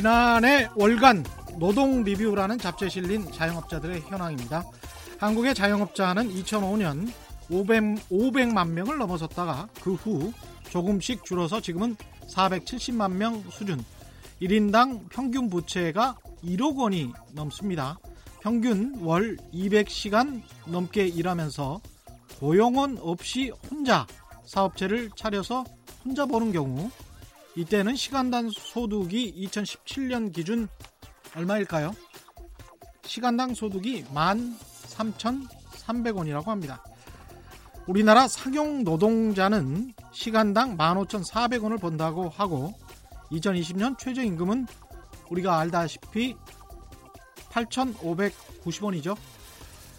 지난해 월간 노동 리뷰라는 잡지에 실린 자영업자들의 현황입니다. 한국의 자영업자는 2005년 500, 500 만 명을 넘어섰다가 그 후 조금씩 줄어서 지금은 470만 명 수준. 1인당 평균 부채가 1억 원이 넘습니다. 평균 월 200시간 넘게 일하면서 고용원 없이 혼자 사업체를 차려서 혼자 버는 경우 이때는 시간당 소득이 2017년 기준 얼마일까요? 시간당 소득이 13,300원이라고 합니다. 우리나라 상용 노동자는 시간당 15,400원을 번다고 하고 2020년 최저임금은 우리가 알다시피 8,590원이죠.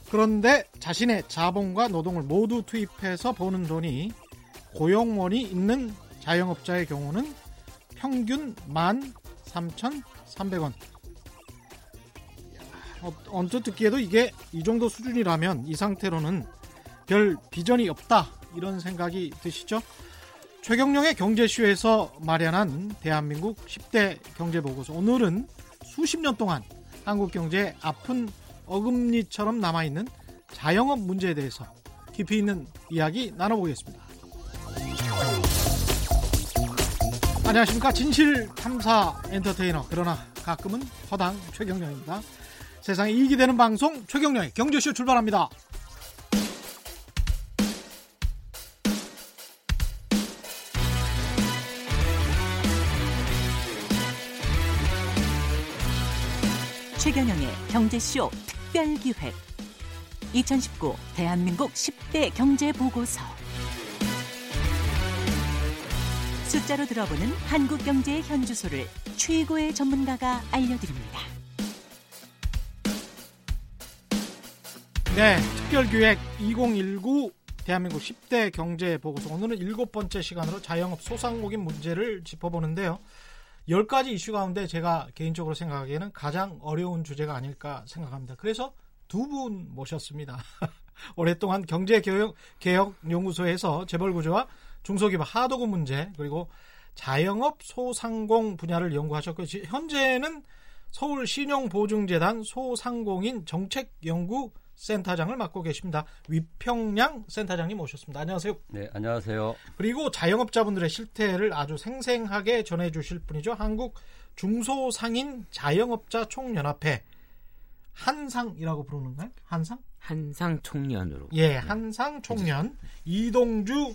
그런데 자신의 자본과 노동을 모두 투입해서 버는 돈이 고용원이 있는 자영업자의 경우는 평균 13,300원. 어, 언뜻 듣기에도 이게 이 정도 수준이라면 이 상태로는 별 비전이 없다 이런 생각이 드시죠? 최경령의 경제쇼에서 마련한 대한민국 10대 경제보고서 오늘은 수십 년 동안 한국 경제의 아픈 어금니처럼 남아있는 자영업 문제에 대해서 깊이 있는 이야기 나눠보겠습니다. 안녕하십니까 진실 탐사 엔터테이너 그러나 가끔은 허당 최경령입니다. 세상에 이익이 되는 방송 최경령의 경제쇼 출발합니다. 최경영의 경제쇼 특별기획 2019 대한민국 10대 경제보고서 숫자로 들어보는 한국 경제의 현주소를 최고의 전문가가 알려드립니다. 네, 특별기획 2019 대한민국 10대 경제 보고서 오늘은 일곱 번째 시간으로 자영업 소상공인 문제를 짚어보는데요. 10가지 이슈 가운데 제가 개인적으로 생각하기에는 가장 어려운 주제가 아닐까 생각합니다. 그래서 두 분 모셨습니다. 오랫동안 경제개혁연구소에서 재벌구조와 중소기업 하도급 문제 그리고 자영업 소상공 분야를 연구하셨고 현재는 서울 신용보증재단 소상공인 정책연구 센터장을 맡고 계십니다. 위평양 센터장님 모셨습니다. 안녕하세요. 네, 안녕하세요. 그리고 자영업자분들의 실태를 아주 생생하게 전해주실 분이죠. 한국 중소상인 자영업자 총연합회 한상이라고 부르는가요? 한상? 한상 총련으로. 예, 한상 총련 이동주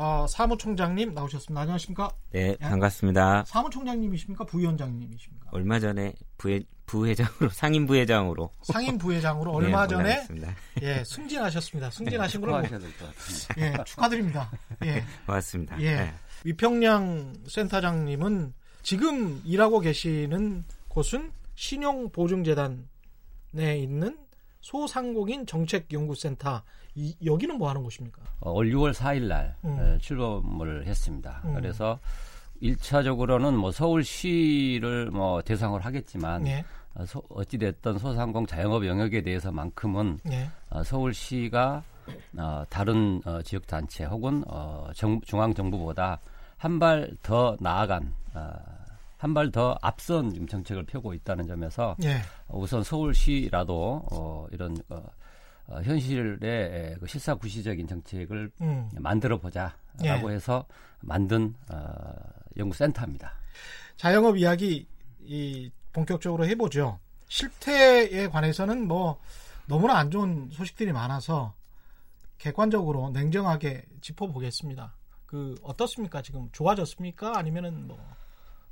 어, 사무총장님 나오셨습니다. 안녕하십니까? 네, 반갑습니다. 사무총장님이십니까? 부위원장님이십니까? 얼마 전에 부회, 부회장으로 상임 부회장으로 상임 부회장으로 얼마 네, 전에 올라갔습니다. 예 승진하셨습니다. 승진하신 걸로 같습니다. 예 축하드립니다. 예 고맙습니다. 예. 네. 위평양 센터장님은 지금 일하고 계시는 곳은 신용보증재단에 있는 소상공인 정책연구센터. 이, 여기는 뭐 하는 곳입니까? 어, 올 6월 4일 날 음. 에, 출범을 했습니다. 음. 그래서 1차적으로는 뭐 서울시를 뭐 대상으로 하겠지만 예. 어, 소- 어찌됐든 소상공 자영업 영역에 대해서만큼은 예. 어, 서울시가 어, 다른 어, 지역 단체 혹은 어, 정, 중앙 정부보다 한 발 더 나아간 어, 한 발 더 앞선 정책을 펴고 있다는 점에서 예. 어, 우선 서울시라도 어, 이런 어, 어, 현실의 그 실사구시적인 정책을 음. 만들어 보자라고 예. 해서 만든 어, 연구센터입니다. 자영업 이야기 이 본격적으로 해보죠. 실태에 관해서는 뭐 너무나 안 좋은 소식들이 많아서 객관적으로 냉정하게 짚어보겠습니다. 그 어떻습니까? 지금 좋아졌습니까? 아니면은 뭐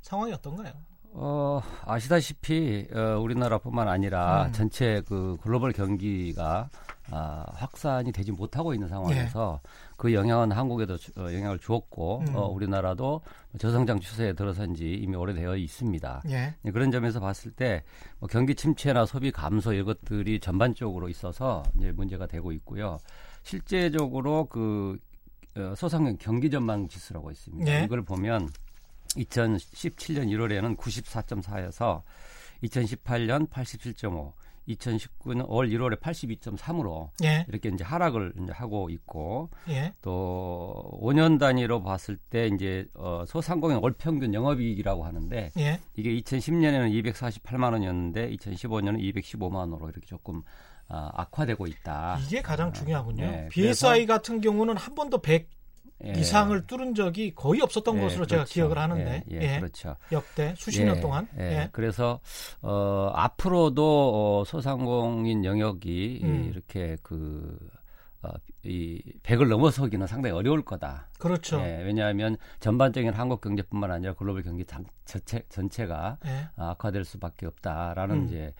상황이 어떤가요? 어, 아시다시피 어, 우리나라뿐만 아니라 음. 전체 그 글로벌 경기가 아, 확산이 되지 못하고 있는 상황에서 그 영향은 한국에도 주- 어, 영향을 주었고 음. 어, 우리나라도 저성장 추세에 들어선 지 이미 오래되어 있습니다. 예. 네, 그런 점에서 봤을 때 뭐 경기 침체나 소비 감소 이것들이 전반적으로 있어서 이제 문제가 되고 있고요. 실제적으로 그 어, 소상공 경기 전망 지수라고 있습니다. 예. 이걸 보면 2017년 1월에는 94.4에서 2018년 87.5, 2019년 5월 1월에 82.3으로 예. 이렇게 이제 하락을 이제 하고 있고 예. 또 5년 단위로 봤을 때 이제 어, 소상공인 월 평균 영업이익이라고 하는데 예. 이게 2010년에는 248만 원이었는데 2015년은 215만 원으로 이렇게 조금 아, 악화되고 있다. 이게 가장 중요하군요. 네, BSI 같은 경우는 한 번도 100 예. 이상을 뚫은 적이 거의 없었던 예, 것으로 제가 그렇죠. 기억을 하는데 예, 예, 예, 그렇죠. 역대 수십 예, 년 동안 예. 예. 그래서 어, 앞으로도 어, 소상공인 영역이 음. 이렇게 그 어, 이 100을 넘어서기는 상당히 어려울 거다. 그렇죠. 예, 왜냐하면 전반적인 한국 경제뿐만 아니라 글로벌 경기 장- 전체, 전체가 예. 악화될 수밖에 없다라는 음. 이제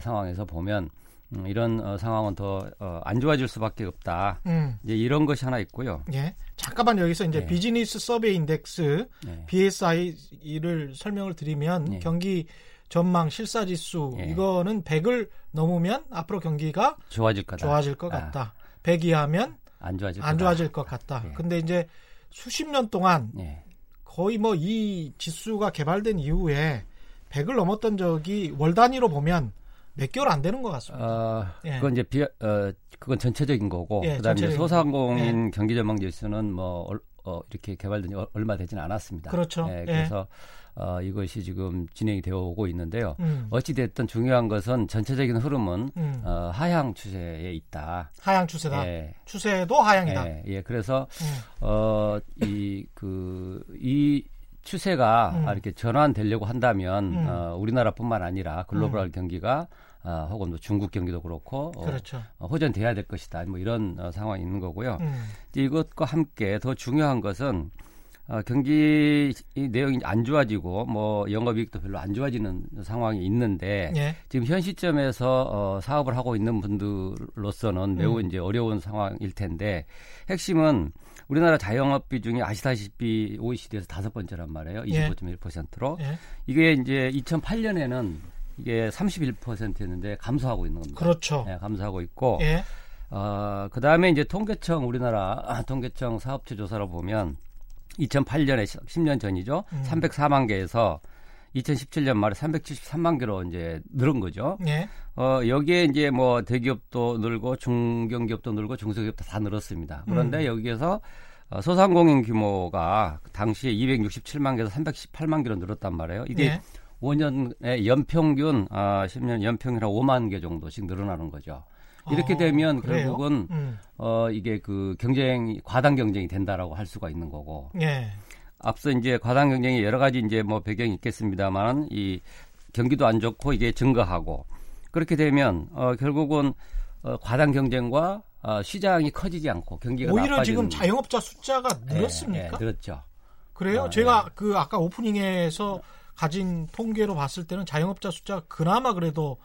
상황에서 보면 음, 이런 어, 상황은 더안 좋아질 수밖에 없다. 음. 이제 이런 것이 하나 있고요. 예. 잠깐만 여기서 이제 예. 비즈니스 서베이 인덱스 예. BSI를 설명을 드리면 예. 경기 전망 실사 지수 예. 이거는 100을 넘으면 앞으로 경기가 좋아질 거다. 좋아질 것 아, 같다. 100 이하면 안 좋아질 안 거다. 좋아질 것 같다. 예. 근데 이제 수십 년 동안 예. 거의 뭐 이 지수가 개발된 이후에 100을 넘었던 적이 월 단위로 보면 몇 개월 안 되는 것 같습니다. 어, 예. 그건 이제 비, 어, 그건 전체적인 거고, 예, 그다음에 전체적인 소상공인 경기 전망 지수는 뭐 얼- 어, 이렇게 개발된 지 얼- 얼마 되지는 않았습니다. 그렇죠. 예, 예. 그래서 어, 이것이 지금 진행이 되어 오고 있는데요. 음, 어찌 됐든 중요한 것은 전체적인 흐름은 음. 어, 하향 추세에 있다. 하향 추세다. 예. 추세도 하향이다. 예, 예, 그래서 음. 어, 이, 그, 이 추세가 음. 아, 이렇게 전환되려고 한다면, 음. 어, 우리나라뿐만 아니라 글로벌 경기가, 어, 혹은 뭐 중국 경기도 그렇고, 어, 그렇죠. 어, 호전돼야 될 것이다. 뭐 이런 어, 상황이 있는 거고요. 음. 이것과 함께 더 중요한 것은, 어, 경기 이 내용이 안 좋아지고, 뭐 영업이익도 별로 안 좋아지는 상황이 있는데, 예. 지금 현 시점에서 어, 사업을 하고 있는 분들로서는 매우 음. 이제 어려운 상황일 텐데 핵심은 우리나라 자영업 비중이 아시다시피 OECD에서 다섯 번째란 말이에요. 예. 25.1%로. 예. 이게 이제 2008년에는 이게 31%였는데 감소하고 있는 겁니다. 그렇죠. 네, 감소하고 있고 예. 어, 그 다음에 이제 통계청 우리나라 아, 통계청 사업체 조사로 보면 2008년에 10년 전이죠. 음. 304만 개에서 2017년 말에 373만 개로 이제 늘은 거죠. 예. 어, 여기에 이제 뭐 대기업도 늘고 중견기업도 늘고 중소기업도 다 늘었습니다. 그런데 음. 여기에서 어, 소상공인 규모가 당시에 267만 개에서 318만 개로 늘었단 말이에요. 이게 예. 5년의 연평균 아 10년 연평균 한 5만 개 정도씩 늘어나는 거죠. 이렇게 어, 되면 그래요? 결국은 음. 어 이게 그 경쟁이 과당 경쟁이 된다라고 할 수가 있는 거고 예. 앞서 이제 과당 경쟁이 여러 가지 이제 뭐 배경이 있겠습니다만 이 경기도 안 좋고 이게 증가하고 그렇게 되면 어 결국은 어 과당 경쟁과 어 시장이 커지지 않고 경기가 오히려 지금 나빠지는 자영업자 숫자가 예, 늘었습니까? 예, 늘었죠. 그래요? 아, 제가 그 아까 오프닝에서 가진 통계로 봤을 때는 자영업자 숫자가 그나마 그래도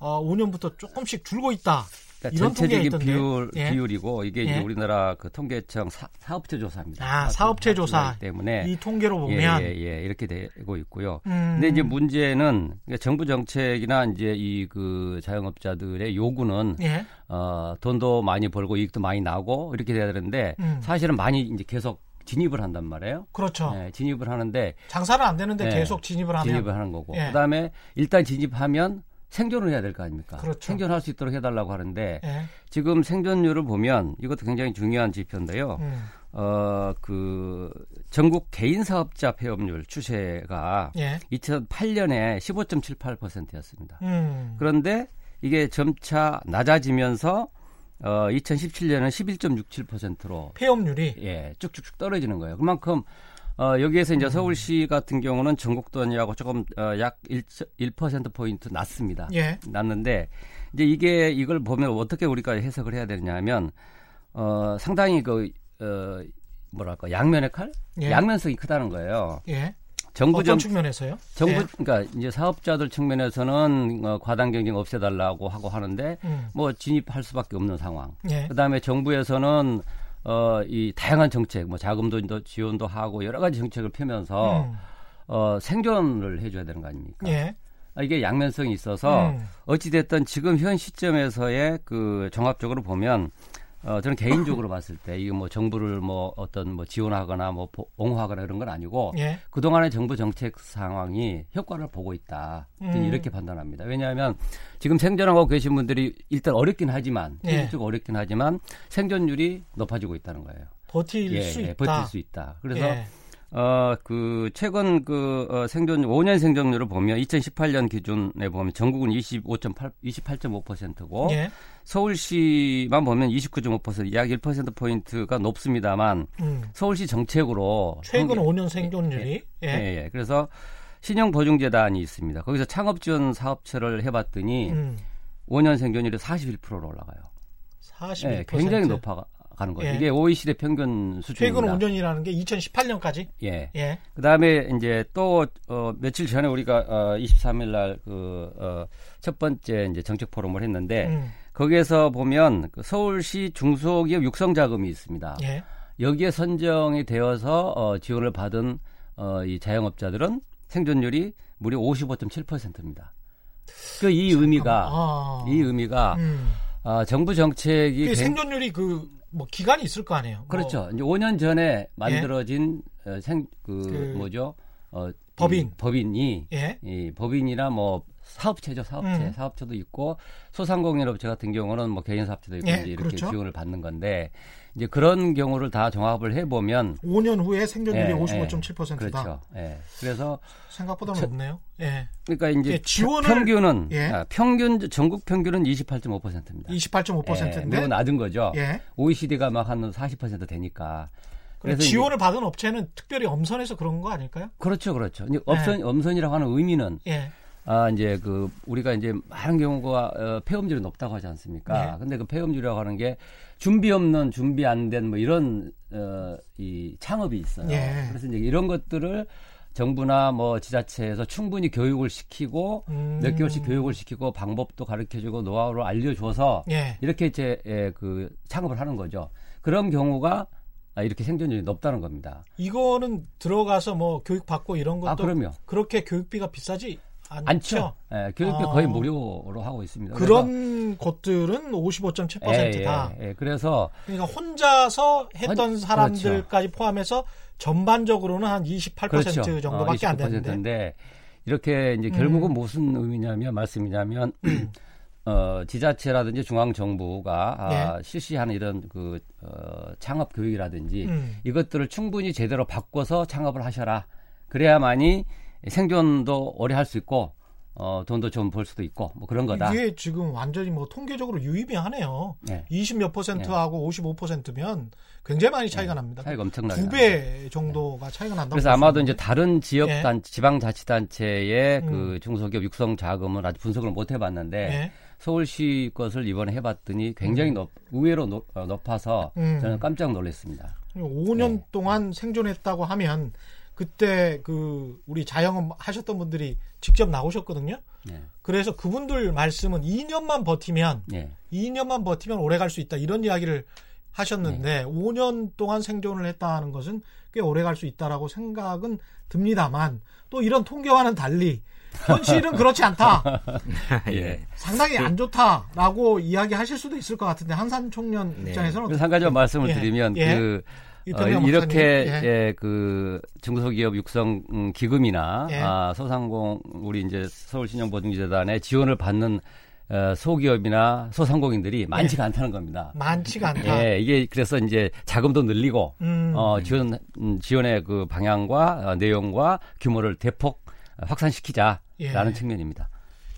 2005년부터 조금씩 줄고 있다. 그러니까 전체적인. 비율 예. 비율이고 이게 예. 우리나라 그 통계청 사, 사업체 조사입니다. 아, 사업체 조사. 때문에 이 통계로 예, 보면 예, 예, 이렇게 되고 있고요. 음, 근데 이제 문제는 그러니까 정부 정책이나 이제 이 그 자영업자들의 요구는 예. 어, 돈도 많이 벌고 이익도 많이 나고 이렇게 돼야 되는데 음. 사실은 많이 이제 계속 진입을 한단 말이에요. 그렇죠. 네, 진입을 하는데 장사는 안 되는데 네. 계속 진입을 하면 진입을 하는 거고 예. 그다음에 일단 진입하면 생존을 해야 될 거 아닙니까? 그렇죠. 생존할 수 있도록 해달라고 하는데 예. 지금 생존율을 보면 이것도 굉장히 중요한 지표인데요. 음. 어, 그 전국 개인 사업자 폐업률 추세가 예. 2008년에 15.78%였습니다. 음. 그런데 이게 점차 낮아지면서 어, 2017년은 11.67%로 폐업률이 예, 쭉쭉쭉 떨어지는 거예요. 그만큼 어, 여기에서 이제 서울시 같은 경우는 전국 단위하고 조금 어, 약 1, 1% 포인트 낮습니다. 예. 낮는데 이제 이게 이걸 보면 어떻게 우리가 해석을 해야 되냐면 어, 상당히 그 어, 뭐랄까 양면의 칼, 예. 양면성이 크다는 거예요. 예. 정부 어떤 정 측면에서요? 정부 예. 그러니까 이제 사업자들 측면에서는 어, 과당 경쟁 없애달라고 하고 하는데 음. 뭐 진입할 수밖에 없는 상황. 예. 그다음에 정부에서는 어, 이 다양한 정책, 뭐 자금도 더 지원도 하고 여러 가지 정책을 펴면서 음. 어, 생존을 해줘야 되는 거 아닙니까? 예. 아, 이게 양면성이 있어서 음. 어찌 됐든 지금 현 시점에서의 그 종합적으로 보면 어, 저는 개인적으로 봤을 때 이거 뭐 정부를 뭐 어떤 뭐 지원하거나 뭐 보- 옹호하거나 이런 건 아니고 예. 그동안의 정부 정책 상황이 효과를 보고 있다. 음. 이렇게 판단합니다. 왜냐하면 지금 생존하고 계신 분들이 일단 어렵긴 하지만 예. 현실적으로 어렵긴 하지만 생존율이 높아지고 있다는 거예요. 버틸 예, 수 예, 있다. 버틸 수 있다. 그래서 예. 어, 그, 최근 그, 어, 생존, 5년 생존율을 보면 2018년 기준에 보면 전국은 25.8, 28.5%고 예. 서울시만 보면 29.5%, 약 1%포인트가 높습니다만 음. 서울시 정책으로. 최근 통계- 5년 생존율이 예, 예. 예. 그래서 신용보증재단이 있습니다. 거기서 창업지원 사업체를 해봤더니 음. 5년 생존율이 41%로 올라가요. 41%. 예, 굉장히 높아 가는 거예요. 예. 이게 OECD 평균 수준입니다. 최근 5년이라는 게 2018년까지. 예. 예. 그다음에 이제 또 어, 며칠 전에 우리가 어, 23일 날그첫 번째 이제 정책 포럼을 했는데 음. 거기에서 보면 그 서울시 중소기업 육성 자금이 있습니다. 예. 여기에 선정이 되어서 어, 지원을 받은 어, 이 자영업자들은 생존율이 무려 55.7%입니다. 그 이 의미가 아. 이 의미가 음. 아, 정부 정책이 굉- 생존율이 그 뭐 기간이 있을 거 아니에요. 뭐 그렇죠. 이제 5년 전에 만들어진 어, 생, 그, 그 뭐죠? 어, 법인. 이 법인이 예. 이 법인이나 뭐 사업체죠, 사업체. 음. 사업체도 있고 소상공인업체 같은 경우는 뭐 개인 사업체도 있고 예, 이제 이렇게 그렇죠. 지원을 받는 건데 이제 그런 경우를 다 종합을 해 보면 5년 후에 생존율이 예, 55.7%다. 그렇죠. 예. 그래서 생각보다 저- 높네요. 예. 그러니까 이제 예, 지원을- 평균은 예. 아, 평균 전국 평균은 28.5%입니다. 28.5%인데. 매우 낮은 거죠. 예. OECD가 막 한 40% 되니까. 그래서 지원을 받은 업체는 특별히 엄선해서 그런 거 아닐까요? 그렇죠, 그렇죠. 이제 엄선 엄선이라고 하는 의미는 예. 아 이제 그 우리가 이제 많은 경우가 어, 폐업률이 높다고 하지 않습니까? 네. 근데 그 폐업률이라고 하는 게 준비 없는 준비 안 된 뭐 이런 어, 이 창업이 있어요. 예. 그래서 이제 이런 것들을 정부나 뭐 지자체에서 충분히 교육을 시키고 음. 몇 개월씩 교육을 시키고 방법도 가르쳐주고 노하우를 알려줘서 예. 이렇게 이제 예, 그 창업을 하는 거죠. 그런 경우가 아, 이렇게 생존율이 높다는 겁니다. 이거는 들어가서 뭐 교육 받고 이런 것도 아 그럼요. 그렇게 교육비가 비싸지 않죠. 예, 교육비 아. 거의 무료로 하고 있습니다. 그런 곳들은 55.7%다. 예, 예, 예. 그래서 그러니까 혼자서 했던 혼- 사람들까지 포함해서 전반적으로는 한 28% 그렇죠. 정도밖에 어, 안 되는데. 29%인데 이렇게 이제 결국은 음. 무슨 의미냐면 말씀이냐면 어, 지자체라든지 중앙 정부가 아, 실시하는 이런 그 어, 창업 교육이라든지 네. 음. 이것들을 충분히 제대로 바꿔서 창업을 하셔라. 그래야만이 생존도 오래 할 수 있고 어, 돈도 좀 벌 수도 있고 뭐 그런 거다. 이게 지금 완전히 뭐 통계적으로 유의미하네요. 네. 20몇 퍼센트하고 55%면 굉장히 많이 차이가 납니다. 차이가 엄청나게 두배 정도가 차이가 난다고. 그래서 볼 아마도 수 이제. 다른 지역 예. 단 지방 자치 단체의 음. 그 중소기업 육성 자금을 아직 분석을 못 해봤는데 예. 서울시 것을 이번에 해봤더니 굉장히 높, 의외로 높, 어, 높아서 음. 저는 깜짝 놀랐습니다. 5년 네. 동안 생존했다고 하면 그때 그 우리 자영업 하셨던 분들이 직접 나오셨거든요. 네. 그래서 그분들 말씀은 2년만 버티면 예. 2년만 버티면 오래 갈 수 있다 이런 이야기를 하셨는데 네. 5년 동안 생존을 했다는 것은 꽤 오래 갈 수 있다라고 생각은 듭니다만 또 이런 통계와는 달리 현실은 그렇지 않다. 예. 상당히 안 좋다라고 이야기하실 수도 있을 것 같은데 한산 청년 네. 입장에서는 그래서 한 가지만 말씀을 예. 드리면 예. 그 어, 이렇게 예. 예, 그 중소기업 육성 음, 기금이나 예. 아, 소상공 우리 이제 서울신용보증재단의 지원을 받는 어, 소기업이나 소상공인들이 많지가 않다는 겁니다. 많지가 않다. 예, 이게 그래서 이제 자금도 늘리고 음. 어, 지원 음, 지원의 그 방향과 어, 내용과 규모를 대폭 확산시키자라는 예. 측면입니다.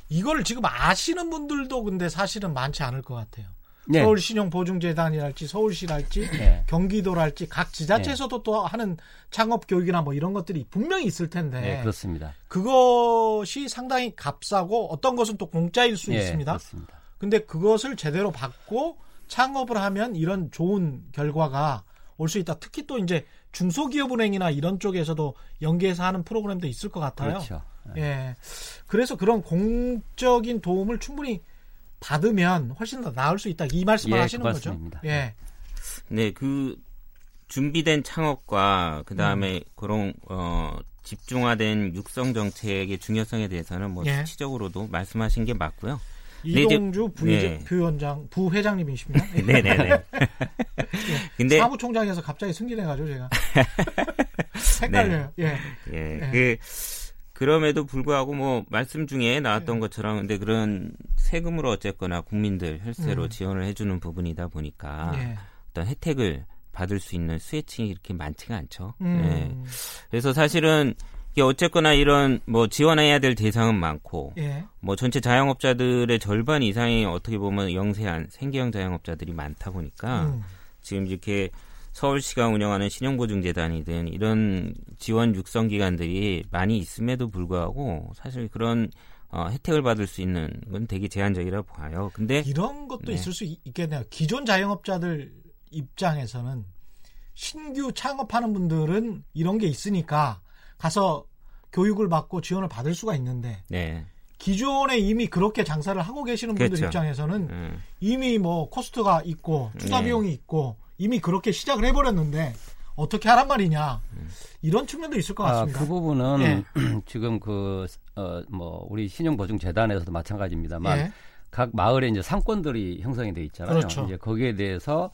이걸 지금 아시는 분들도 근데 사실은 많지 않을 것 같아요. 네. 서울 신용 보증 재단이랄지 서울시랄지 네. 경기도랄지 각 지자체에서도 또 하는 창업 교육이나 뭐 이런 것들이 분명히 있을 텐데 네, 그렇습니다. 그것이 상당히 값싸고 어떤 것은 또 공짜일 수 예, 있습니다. 그렇습니다. 근데 그것을 제대로 받고 창업을 하면 이런 좋은 결과가 올 수 있다. 특히 또 이제 중소기업은행이나 이런 쪽에서도 연계해서 하는 프로그램도 있을 것 같아요. 그렇죠. 예. 예. 그래서 그런 공적인 도움을 충분히 받으면 훨씬 더 나을 수 있다. 이 말씀을 예, 하시는 그 거죠. 말씀입니다. 예. 네, 그 준비된 창업과 그 다음에 그런 어 집중화된 육성 정책의 중요성에 대해서는 뭐 예. 수치적으로도 말씀하신 게 맞고요. 이동주 네. 부위원장 부회장님이십니다. 네네네. 근데 사무총장에서 갑자기 승진해가지고 제가 헷갈려요. 예. 예, 네. 그 그럼에도 불구하고 뭐 말씀 중에 네. 나왔던 것처럼 근데 그런 세금으로 어쨌거나 국민들 혈세로 음. 지원을 해주는 부분이다 보니까 예. 어떤 혜택을 받을 수 있는 수혜층이 이렇게 많지가 않죠. 음. 예. 그래서 사실은 이게 어쨌거나 이런 뭐 지원해야 될 대상은 많고 예. 뭐 전체 자영업자들의 절반 이상이 어떻게 보면 영세한 생계형 자영업자들이 많다 보니까 음. 지금 이렇게 서울시가 운영하는 신용보증재단이 든 이런 지원 육성 기관들이 많이 있음에도 불구하고 사실 그런 어, 혜택을 받을 수 있는 건 되게 제한적이라고 봐요. 근데 이런 것도 네. 있을 수 있- 있겠네요. 기존 자영업자들 입장에서는 신규 창업하는 분들은 이런 게 있으니까 가서 교육을 받고 지원을 받을 수가 있는데 네, 기존에 이미 그렇게 장사를 하고 계시는 분들 그렇죠. 입장에서는 음, 이미 뭐 코스트가 있고 투자 네. 비용이 있고 이미 그렇게 시작을 해버렸는데 어떻게 하란 말이냐 이런 측면도 있을 것 아, 같습니다. 그 부분은 예. 지금 그, 어, 뭐, 우리 신용보증재단에서도 마찬가지입니다만 예. 각 마을에 이제 상권들이 형성이 돼 있잖아요. 그렇죠. 이제 거기에 대해서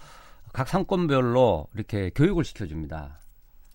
각 상권별로 이렇게 교육을 시켜줍니다.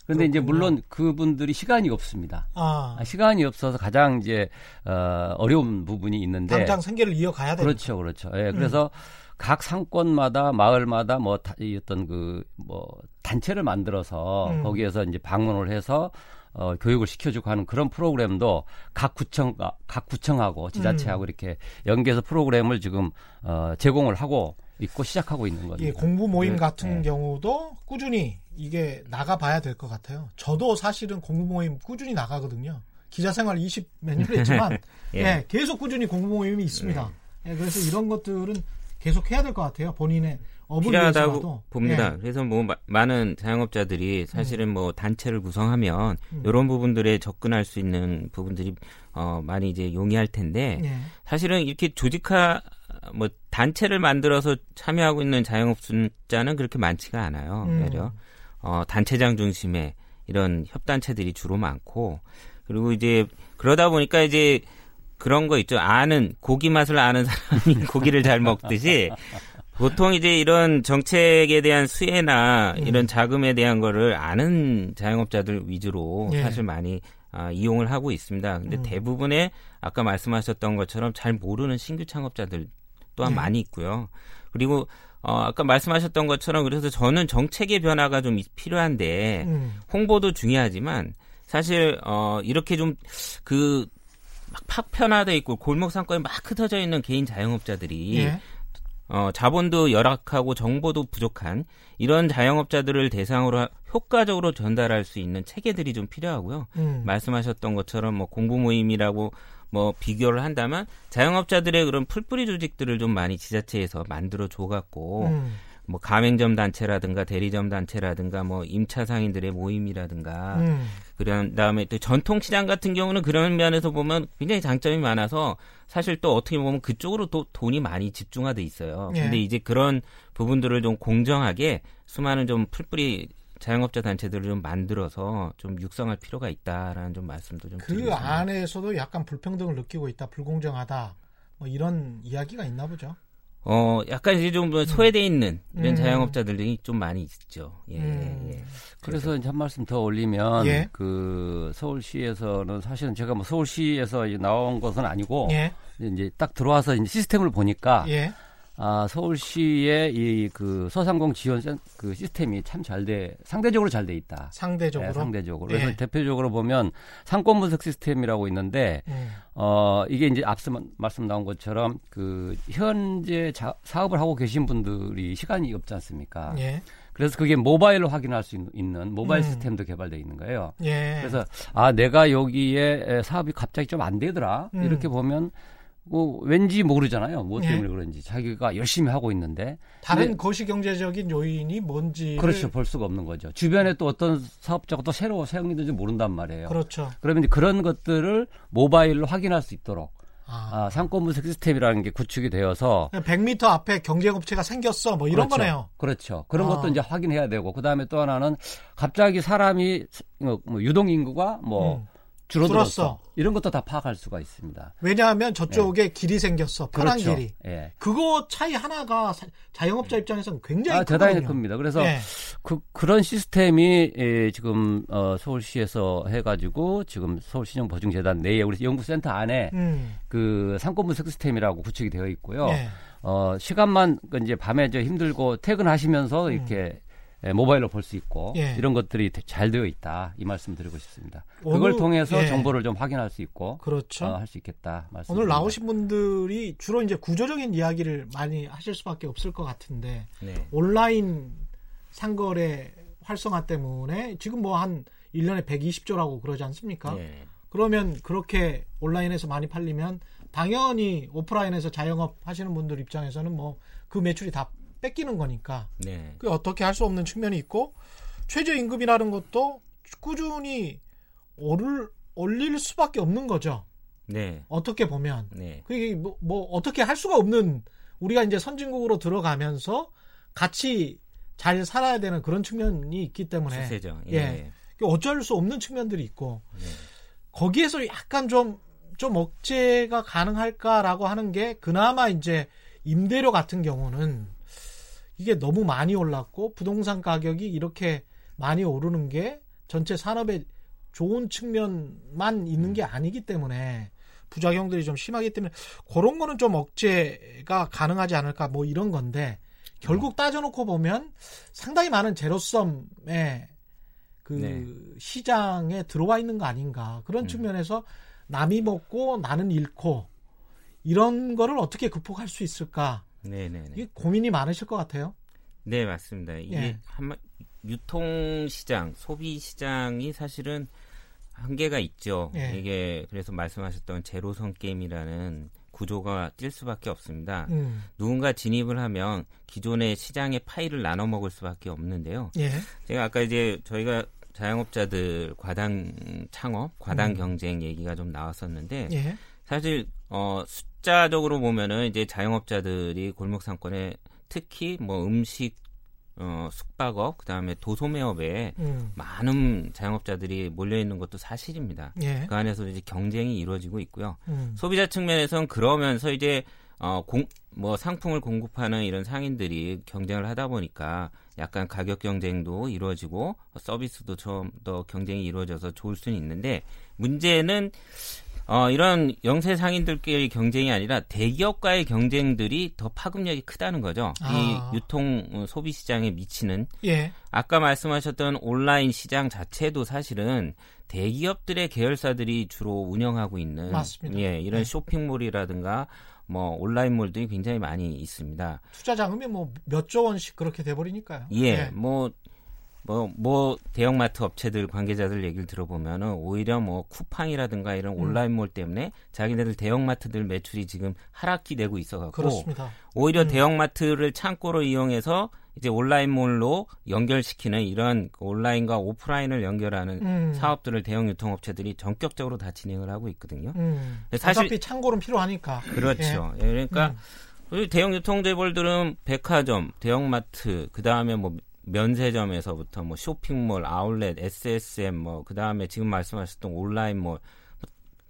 그런데 이제 그렇군요. 물론 그분들이 시간이 없습니다. 아, 아, 시간이 없어서 가장 이제 어, 어려운 부분이 있는데 당장 생계를 이어가야 되니까. 그렇죠, 그렇죠. 예, 그래서 각 상권마다 마을마다 뭐 다, 이 어떤 그 뭐 단체를 만들어서 음. 거기에서 이제 방문을 해서 어, 교육을 시켜주고 하는 그런 프로그램도 각 구청 각 구청하고 지자체하고 음. 이렇게 연계해서 프로그램을 지금 어, 제공을 하고 있고 시작하고 있는 겁니다. 예, 공부 모임 네, 같은 네. 경우도 꾸준히 이게 나가봐야 될 것 같아요. 저도 사실은 공부 모임 꾸준히 나가거든요. 기자 생활 20 몇 년 했지만 예. 예, 계속 꾸준히 공부 모임이 있습니다. 예, 그래서 이런 것들은 계속 해야 될 것 같아요. 본인의 업을 필요하다고. 봅니다. 예. 그래서 뭐 마- 많은 자영업자들이 사실은 뭐 단체를 구성하면 음. 이런 부분들에 접근할 수 있는 부분들이 어, 많이 이제 용이할 텐데 예. 사실은 이렇게 조직화 뭐 단체를 만들어서 참여하고 있는 자영업 숫자는 그렇게 많지가 않아요. 음. 오히려 어, 단체장 중심의 이런 협단체들이 주로 많고 그리고 이제 그러다 보니까 이제 그런 거 있죠. 아는 고기 맛을 아는 사람이 고기를 잘 먹듯이 보통 이제 이런 정책에 대한 수혜나 음. 이런 자금에 대한 거를 아는 자영업자들 위주로 예. 사실 많이 아, 이용을 하고 있습니다. 근데 음. 대부분의 아까 말씀하셨던 것처럼 잘 모르는 신규 창업자들 또한 예. 많이 있고요. 그리고 어, 아까 말씀하셨던 것처럼 그래서 저는 정책의 변화가 좀 필요한데 음. 홍보도 중요하지만 사실 어 이렇게 좀 그 막 파편화돼 있고 골목 상권에 막 흩어져 있는 개인 자영업자들이 예. 어 자본도 열악하고 정보도 부족한 이런 자영업자들을 대상으로 하- 효과적으로 전달할 수 있는 체계들이 좀 필요하고요. 음. 말씀하셨던 것처럼 뭐 공부 모임이라고 뭐 비교를 한다면 자영업자들의 그런 풀뿌리 조직들을 좀 많이 지자체에서 만들어 줘 갖고 음. 뭐 가맹점 단체라든가 대리점 단체라든가 뭐 임차 상인들의 모임이라든가 음. 그런 다음에 또 전통시장 같은 경우는 그런 면에서 보면 굉장히 장점이 많아서 사실 또 어떻게 보면 그쪽으로 또 돈이 많이 집중화돼 있어요. 예. 근데 이제 그런 부분들을 좀 공정하게 수많은 좀 풀뿌리 자영업자 단체들을 좀 만들어서 좀 육성할 필요가 있다라는 좀 말씀도 좀그 드리겠습니다. 안에서도 약간 불평등을 느끼고 있다, 불공정하다, 뭐 이런 이야기가 있나 보죠. 어, 약간 이제 좀 소외돼 있는 이런 음. 자영업자들이 좀 많이 있죠. 예, 음. 예. 그래서 이제 한 말씀 더 올리면 예. 그 서울시에서는 사실은 제가 뭐 서울시에서 이제 나온 것은 아니고 예, 이제 딱 들어와서 이제 시스템을 보니까 예, 아, 서울시의 이 그 소상공 지원 센- 그 시스템이 참 잘 돼, 상대적으로 잘 돼 있다. 상대적으로. 네, 상대적으로. 예. 그래서 대표적으로 보면 상권 분석 시스템이라고 있는데, 음. 어, 이게 이제 앞서 마- 말씀 나온 것처럼 그 현재 자- 사업을 하고 계신 분들이 시간이 없지 않습니까? 예, 그래서 그게 모바일로 확인할 수 있는, 모바일 음. 시스템도 개발되어 있는 거예요. 예. 그래서 아 내가 여기에 에, 사업이 갑자기 좀 안 되더라 음. 이렇게 보면 뭐 왠지 모르잖아요 무엇 예. 때문에 그런지 자기가 열심히 하고 있는데 다른 네. 거시 경제적인 요인이 뭔지. 그렇죠 볼 수가 없는 거죠 주변에 또 어떤 사업자가 또 새로 생기는지 모른단 말이에요 그렇죠. 그러면 이제 그런 것들을 모바일로 확인할 수 있도록 아. 아, 상권 분석 시스템이라는 게 구축이 되어서 100m 앞에 경쟁업체가 생겼어. 뭐 이런 그렇죠. 거네요. 그렇죠. 그런 아. 것도 이제 확인해야 되고 그다음에 또 하나는 갑자기 사람이 어, 뭐 유동 인구가 뭐 음. 줄어들었어. 이런 것도 다 파악할 수가 있습니다. 왜냐하면 저쪽에 길이 생겼어. 파란 네. 그렇죠. 길이. 예. 그거 차이 하나가 사- 자영업자 입장에서는 굉장히 아, 대단히. 큽니다. 그래서 예. 그, 그런 시스템이 예, 지금 어, 서울시에서 해가지고 지금 서울시정보증재단 내에 우리 연구센터 안에 음. 그 상권 분석 시스템이라고 구축이 되어 있고요. 예. 어, 시간만 그 이제 밤에 저 힘들고 퇴근하시면서 이렇게 예, 모바일로 볼 수 있고 음. 예. 이런 것들이 되- 잘 되어 있다 이 말씀 드리고 싶습니다. 오늘- 그걸 통해서 예. 정보를 좀 확인할 수 있고 그렇죠. 어, 할수 있겠다 말씀. 오늘 나오신 분들이 주로 이제 구조적인 이야기를 많이 하실 수밖에 없을 것 같은데 네. 온라인 상거래 활성화 때문에 지금 뭐 한 1년에 120조라고 그러지 않습니까? 네. 그러면 그렇게 온라인에서 많이 팔리면 당연히 오프라인에서 자영업 하시는 분들 입장에서는 뭐 그 매출이 다 뺏기는 거니까 네. 그 어떻게 할 수 없는 측면이 있고 최저임금이라는 것도 꾸준히 오를 올릴 수밖에 없는 거죠. 네. 어떻게 보면 네. 그게 뭐, 뭐 어떻게 할 수가 없는 우리가 이제 선진국으로 들어가면서 같이 잘 살아야 되는 그런 측면이 있기 때문에. 예. 예. 그 어쩔 수 없는 측면들이 있고 네. 거기에서 약간 좀, 좀 억제가 가능할까라고 하는 게 그나마 이제 임대료 같은 경우는 이게 너무 많이 올랐고 부동산 가격이 이렇게 많이 오르는 게 전체 산업에 좋은 측면만 있는 게 아니기 때문에 부작용들이 좀 심하기 때문에 그런 거는 좀 억제가 가능하지 않을까 뭐 이런 건데 결국 따져놓고 보면 상당히 많은 제로섬의 그 네. 시장에 들어와 있는 거 아닌가 그런 음. 측면에서 남이 먹고 나는 잃고 이런 거를 어떻게 극복할 수 있을까 네, 네, 네. 이게 고민이 많으실 것 같아요. 네, 맞습니다. 이게 예. 한 유통 시장, 소비 시장이 사실은 한계가 있죠. 예. 이게 그래서 말씀하셨던 제로섬 게임이라는 구조가 뛸 수밖에 없습니다. 음. 누군가 진입을 하면 기존의 시장의 파일을 나눠 먹을 수밖에 없는데요. 예. 제가 아까 이제 저희가 자영업자들 과당 창업, 과당 음. 경쟁 얘기가 좀 나왔었는데 예. 사실 어 숫자적으로 보면은 이제 자영업자들이 골목 상권에 특히 뭐 음식 어 숙박업 그다음에 도소매업에 음. 많은 자영업자들이 몰려 있는 것도 사실입니다. 예. 그 안에서 이제 경쟁이 이루어지고 있고요. 음. 소비자 측면에선 그러면서 이제 어, 공, 뭐 상품을 공급하는 이런 상인들이 경쟁을 하다 보니까 약간 가격 경쟁도 이루어지고 서비스도 좀 더 경쟁이 이루어져서 좋을 수는 있는데 문제는 어, 이런 영세 상인들끼리 경쟁이 아니라 대기업과의 경쟁들이 더 파급력이 크다는 거죠. 아. 이 유통 어, 소비 시장에 미치는 예. 아까 말씀하셨던 온라인 시장 자체도 사실은 대기업들의 계열사들이 주로 운영하고 있는 맞습니다. 예, 이런 네. 쇼핑몰이라든가 뭐 온라인몰들이 굉장히 많이 있습니다. 투자 자금이 뭐 몇 조 원씩 그렇게 돼 버리니까요. 예, 뭐, 뭐, 뭐, 대형마트 업체들 관계자들 얘기를 들어보면은 오히려 뭐 쿠팡이라든가 이런 음. 온라인몰 때문에 자기네들 대형마트들 매출이 지금 하락기 되고 있어갖고 그렇습니다. 오히려 음. 대형마트를 창고로 이용해서 이제 온라인몰로 연결시키는 이런 그 온라인과 오프라인을 연결하는 음. 사업들을 대형 유통업체들이 전격적으로 다 진행을 하고 있거든요. 음. 사실- 어차피 창고는 필요하니까. 그렇죠. 예, 그러니까 음. 대형 유통재벌들은 백화점, 대형마트, 그 다음에 뭐 면세점에서부터 뭐 쇼핑몰, 아울렛, SSM, 뭐 그 다음에 지금 말씀하셨던 온라인몰, 뭐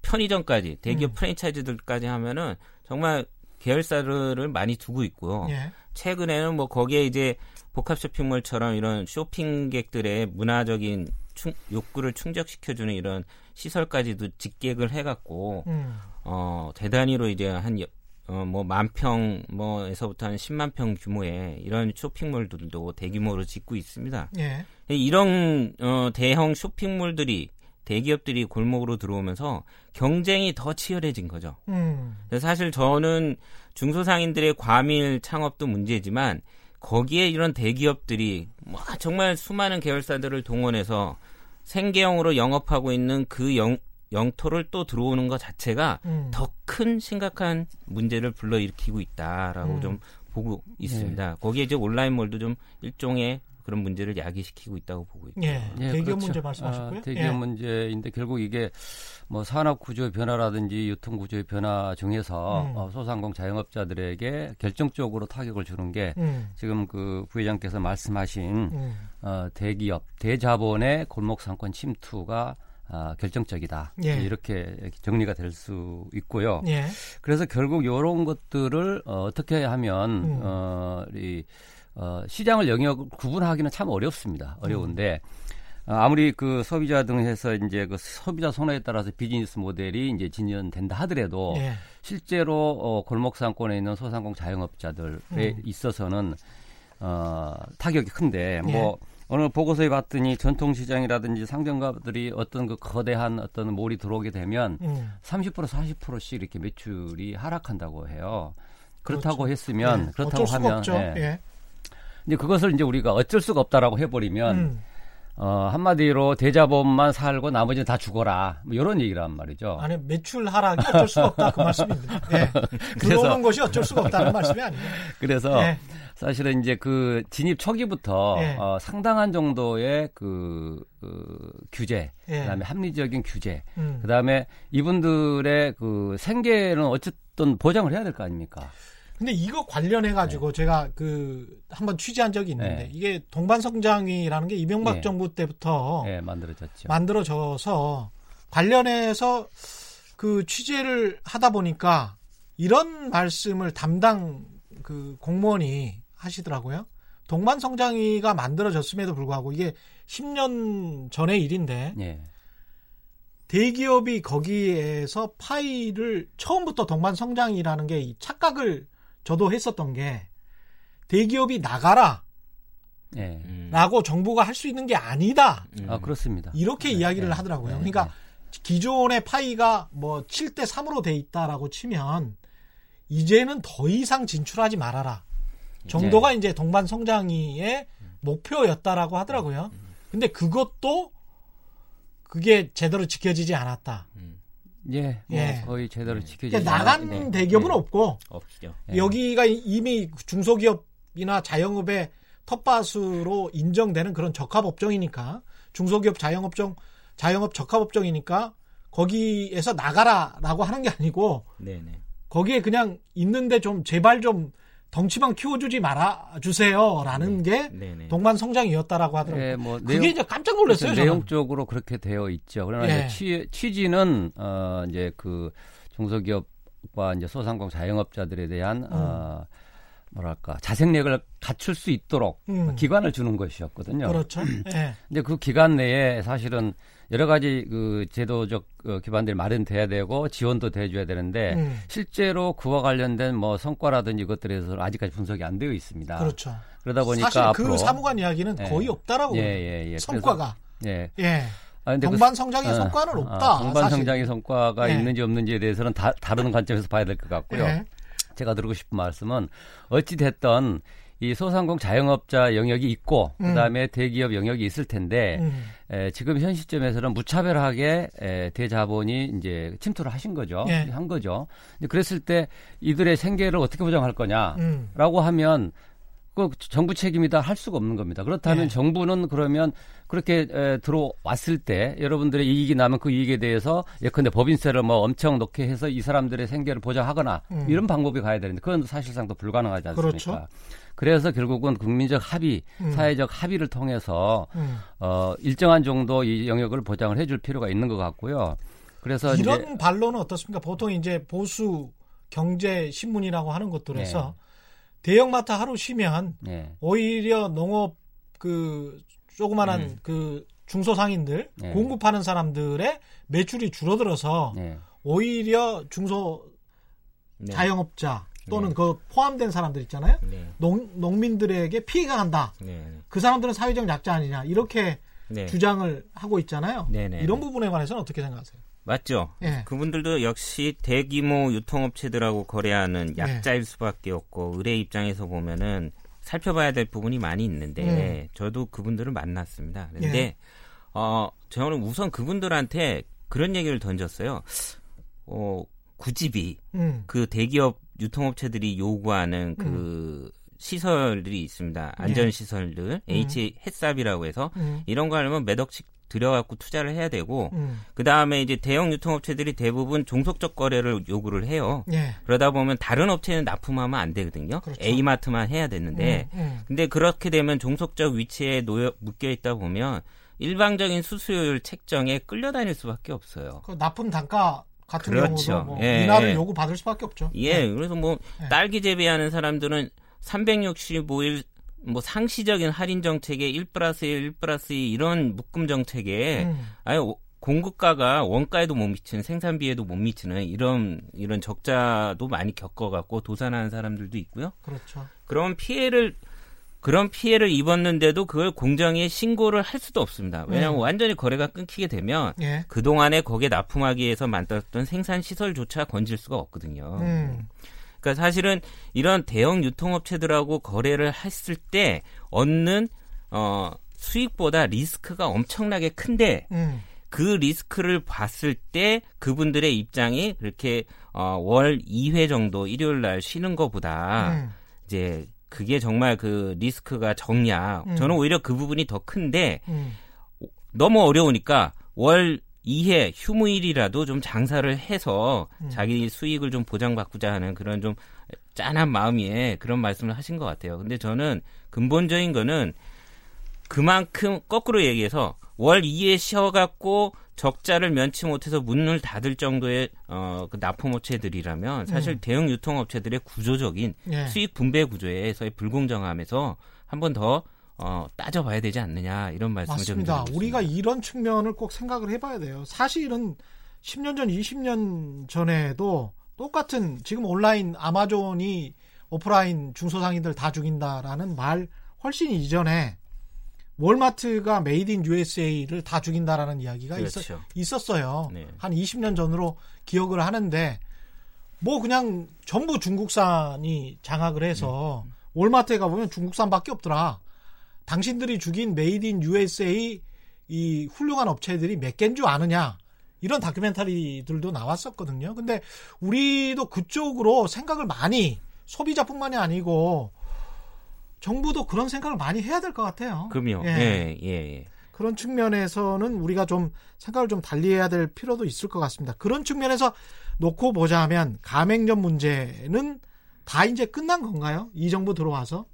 편의점까지 대기업 음. 프랜차이즈들까지 하면은 정말 계열사를 많이 두고 있고요. 예. 최근에는 뭐 거기에 이제 복합 쇼핑몰처럼 이런 쇼핑객들의 문화적인 충- 욕구를 충족시켜주는 이런 시설까지도 직객을 해갖고 음. 어 대단위로 이제 한 어, 뭐, 만 평, 뭐에서부터 한 10만 평 규모의 이런 쇼핑몰들도 대규모로 짓고 있습니다. 예. 이런, 어, 대형 쇼핑몰들이, 대기업들이 골목으로 들어오면서 경쟁이 더 치열해진 거죠. 음. 사실 저는 중소상인들의 과밀 창업도 문제지만 거기에 이런 대기업들이 뭐 정말 수많은 계열사들을 동원해서 생계형으로 영업하고 있는 그 영, 영토를 또 들어오는 것 자체가 음. 더큰 심각한 문제를 불러일으키고 있다라고 음. 좀 보고 있습니다. 거기에 이제 온라인몰도 좀 일종의 그런 문제를 야기시키고 있다고 보고 있고요. 예. 예, 대기업 그렇죠. 문제 말씀하셨고요. 아, 대기업 예. 문제인데 결국 이게 뭐 산업 구조의 변화라든지 유통 구조의 변화 중에서 음. 어, 소상공 자영업자들에게 결정적으로 타격을 주는 게 음. 지금 그 부회장께서 말씀하신 음. 어, 대기업 대자본의 골목 상권 침투가 아, 결정적이다. 예. 이렇게 정리가 될 수 있고요. 예. 그래서 결국 이런 것들을 어, 어떻게 하면 음. 어, 이 어, 시장을 영역 구분하기는 참 어렵습니다. 어려운데 어, 아무리 그 소비자 등 해서 이제 그 소비자 선호에 따라서 비즈니스 모델이 이제 진전된다 하더라도 예. 실제로 어, 골목 상권에 있는 소상공 자영업자들에 음. 있어서는 어, 타격이 큰데 예. 뭐 오늘 보고서에 봤더니 전통시장이라든지 상점가들이 어떤 그 거대한 어떤 몰이 들어오게 되면 음. 30% 40%씩 이렇게 매출이 하락한다고 해요. 그렇다고 그렇죠. 했으면 예. 그렇다고 하면. 예. 예. 이제 그것을 이제 우리가 어쩔 수가 없다라고 해버리면 음. 어, 한마디로 대자본만 살고 나머지는 다 죽어라 뭐 이런 얘기란 말이죠. 아니 매출 하락이 어쩔 수가 없다 그 말씀입니다. 예. 들어오는 것이 어쩔 수가 없다는 말씀이 아니에요. 그래서 예. 사실은 이제 그 진입 초기부터 예. 어, 상당한 정도의 그, 그 규제, 예. 그다음에 합리적인 규제, 음. 그다음에 이분들의 그 생계는 어쨌든 보장을 해야 될 거 아닙니까? 근데 이거 관련해 가지고 제가 그 한번 취재한 적이 있는데 네. 이게 동반 성장이라는 게 이명박 네. 정부 때부터 예, 만들어졌죠. 만들어져서 관련해서 그 취재를 하다 보니까 이런 말씀을 담당 그 공무원이 하시더라고요. 동반 성장이가 만들어졌음에도 불구하고 이게 10년 전의 일인데 예. 대기업이 거기에서 파이를 처음부터 동반 성장이라는 게이 착각을 저도 했었던 게 대기업이 나가라 예. 음. 라고 정부가 할 수 있는 게 아니다 음. 아, 그렇습니다. 이렇게 네, 이야기를 네, 하더라고요. 네, 그러니까 네. 기존의 파이가 뭐 7대 3으로 돼 있다라고 치면 이제는 더 이상 진출하지 말아라. 정도가 이제 동반 성장의 목표였다라고 하더라고요. 근데 그것도 그게 제대로 지켜지지 않았다. 예, 뭐 예. 거의 제대로 지켜지지 그러니까 나간 않았- 네, 대기업은 네. 없고 없죠. 예. 여기가 이미 중소기업이나 자영업의 텃밭으로 인정되는 그런 적합 업종이니까 중소기업 자영업종 자영업 적합 업종이니까 거기에서 나가라라고 하는 게 아니고 네네. 거기에 그냥 있는데 좀 제발 좀 덩치만 키워주지 말아 주세요라는 게 네네. 동반 성장이었다라고 하더라고요. 예, 뭐 그게 내용, 이제 깜짝 놀랐어요. 저는. 내용적으로 그렇게 되어 있죠. 그러나 예. 이제 취, 취지는 어 이제 그 중소기업과 이제 소상공 자영업자들에 대한 어 뭐랄까 자생력을 갖출 수 있도록 음. 기관을 주는 것이었거든요. 그렇죠. 예. 근데 그 기간 내에 사실은 여러 가지 그 제도적 어, 기반들이 마련돼야 되고 지원도 돼줘야 되는데 음. 실제로 그와 관련된 뭐 성과라든지 이것들에 대해서 아직까지 분석이 안 되어 있습니다. 그렇죠. 그러다 보니까 사실 앞으로 그 사무관 이야기는 예. 거의 없다라고 예. 예, 예. 성과가 예. 예. 아, 근데 그 동반 성장의 어, 성과는 어, 없다. 동반 사실. 성장의 성과가 예. 있는지 없는지에 대해서는 다, 다른 관점에서 봐야 될 것 같고요. 예. 제가 드리고 싶은 말씀은 어찌 됐던 이 소상공 자영업자 영역이 있고 음. 그다음에 대기업 영역이 있을 텐데 음. 에, 지금 현 시점에서는 무차별하게 에, 대자본이 이제 침투를 하신 거죠. 예. 한 거죠. 그랬을 때 이들의 생계를 어떻게 보장할 거냐라고 음. 하면 그 정부 책임이다 할 수가 없는 겁니다. 그렇다면 예. 정부는 그러면 그렇게 에, 들어왔을 때 여러분들의 이익이 나면 그 이익에 대해서 예컨대 법인세를 뭐 엄청 넣게 해서 이 사람들의 생계를 보장하거나 음. 이런 방법이 가야 되는데 그건 사실상 또 불가능하지 않습니까? 그렇죠. 그래서 결국은 국민적 합의, 음. 사회적 합의를 통해서 음. 어, 일정한 정도 이 영역을 보장을 해줄 필요가 있는 것 같고요. 그래서 이런 이제 반론은 어떻습니까? 보통 이제 보수 경제 신문이라고 하는 것들에서 네. 대형마트 하루 쉬면 네, 오히려 농업 그 조그만한 음. 그 중소상인들 네. 공급하는 사람들의 매출이 줄어들어서 네, 오히려 중소 네. 자영업자 또는 네. 그 포함된 사람들 있잖아요. 네. 농, 농민들에게 피해가 간다. 네. 그 사람들은 사회적 약자 아니냐. 이렇게 네. 주장을 하고 있잖아요. 네네. 이런 부분에 관해서는 어떻게 생각하세요? 맞죠. 예. 그분들도 역시 대규모 유통업체들하고 거래하는 네. 약자일 수밖에 없고 의뢰 입장에서 보면은 살펴봐야 될 부분이 많이 있는데 저도 그분들을 만났습니다. 그런데 음. 예. 어 저는 우선 그분들한테 그런 얘기를 던졌어요. 어 구집이 음. 그 대기업 유통업체들이 요구하는 그 시설들이 있습니다. 안전 시설들 H 햇삽이라고 해서 음. 이런 거 하려면 몇 억씩 들여갖고 투자를 해야 되고 음. 그 다음에 이제 대형 유통업체들이 대부분 종속적 거래를 요구를 해요. 예. 그러다 보면 다른 업체는 납품하면 안 되거든요. 그렇죠. A마트만 해야 되는데, 음, 음. 근데 그렇게 되면 종속적 위치에 놓여 묶여 있다 보면 일방적인 수수료율 책정에 끌려다닐 수밖에 없어요. 그 나쁜 단가 같은 그렇죠. 경우도 뭐 예, 인하를 예. 요구 받을 수밖에 없죠. 예, 그래서 뭐 네. 딸기 재배하는 사람들은 365일 뭐 상시적인 할인 정책에 1 플러스 1, 1 플러스 2 이런 묶음 정책에 음. 아예 오- 공급가가 원가에도 못 미치는 생산비에도 못 미치는 이런 이런 적자도 많이 겪어갖고 도산하는 사람들도 있고요. 그렇죠. 그런 피해를 그런 피해를 입었는데도 그걸 공정위에 신고를 할 수도 없습니다. 왜냐하면 음. 완전히 거래가 끊기게 되면 예. 그 동안에 거기에 납품하기 위해서 만들었던 생산 시설조차 건질 수가 없거든요. 음. 그러니까 사실은 이런 대형 유통업체들하고 거래를 했을 때 얻는 어, 수익보다 리스크가 엄청나게 큰데 음. 그 리스크를 봤을 때 그분들의 입장이 그렇게 어, 월 2회 정도 일요일 날 쉬는 것보다 음. 이제 그게 정말 그 리스크가 적냐 음. 저는 오히려 그 부분이 더 큰데 음. 너무 어려우니까 월 2회 휴무일이라도 좀 장사를 해서 음. 자기 수익을 좀 보장받고자 하는 그런 좀 짠한 마음에 그런 말씀을 하신 것 같아요. 근데 저는 근본적인 거는 그만큼 거꾸로 얘기해서 월 2회 쉬어갖고 적자를 면치 못해서 문을 닫을 정도의 어, 그 납품업체들이라면 사실 음. 대형 유통업체들의 구조적인 예. 수익 분배 구조에서의 불공정함에서 한 번 더 어, 따져봐야 되지 않느냐 이런 말씀을 좀 맞습니다. 우리가. 이런 측면을 꼭 생각을 해봐야 돼요. 사실은 10년 전, 20년 전에도 똑같은 지금 온라인 아마존이 오프라인 중소상인들 다 죽인다라는 말 훨씬 이전에 월마트가 made in USA를 다 죽인다라는 이야기가 있었, 그렇죠. 있었 어요. 네. 한 20년 전으로 기억을 하는데 뭐 그냥 전부 중국산이 장악을 해서 음. 월마트에 가보면 중국산밖에 없더라. 당신들이 죽인 made in USA 이 훌륭한 업체들이 몇 개인 줄 아느냐. 이런 다큐멘터리들도 나왔었거든요. 근데 우리도 그쪽으로 생각을 많이 소비자뿐만이 아니고 정부도 그런 생각을 많이 해야 될 것 같아요. 그럼요. 예. 예, 예, 예. 그런 측면에서는 우리가 좀 생각을 좀 달리해야 될 필요도 있을 것 같습니다. 그런 측면에서 놓고 보자면 가맹점 문제는 다 이제 끝난 건가요? 이 정부 들어와서?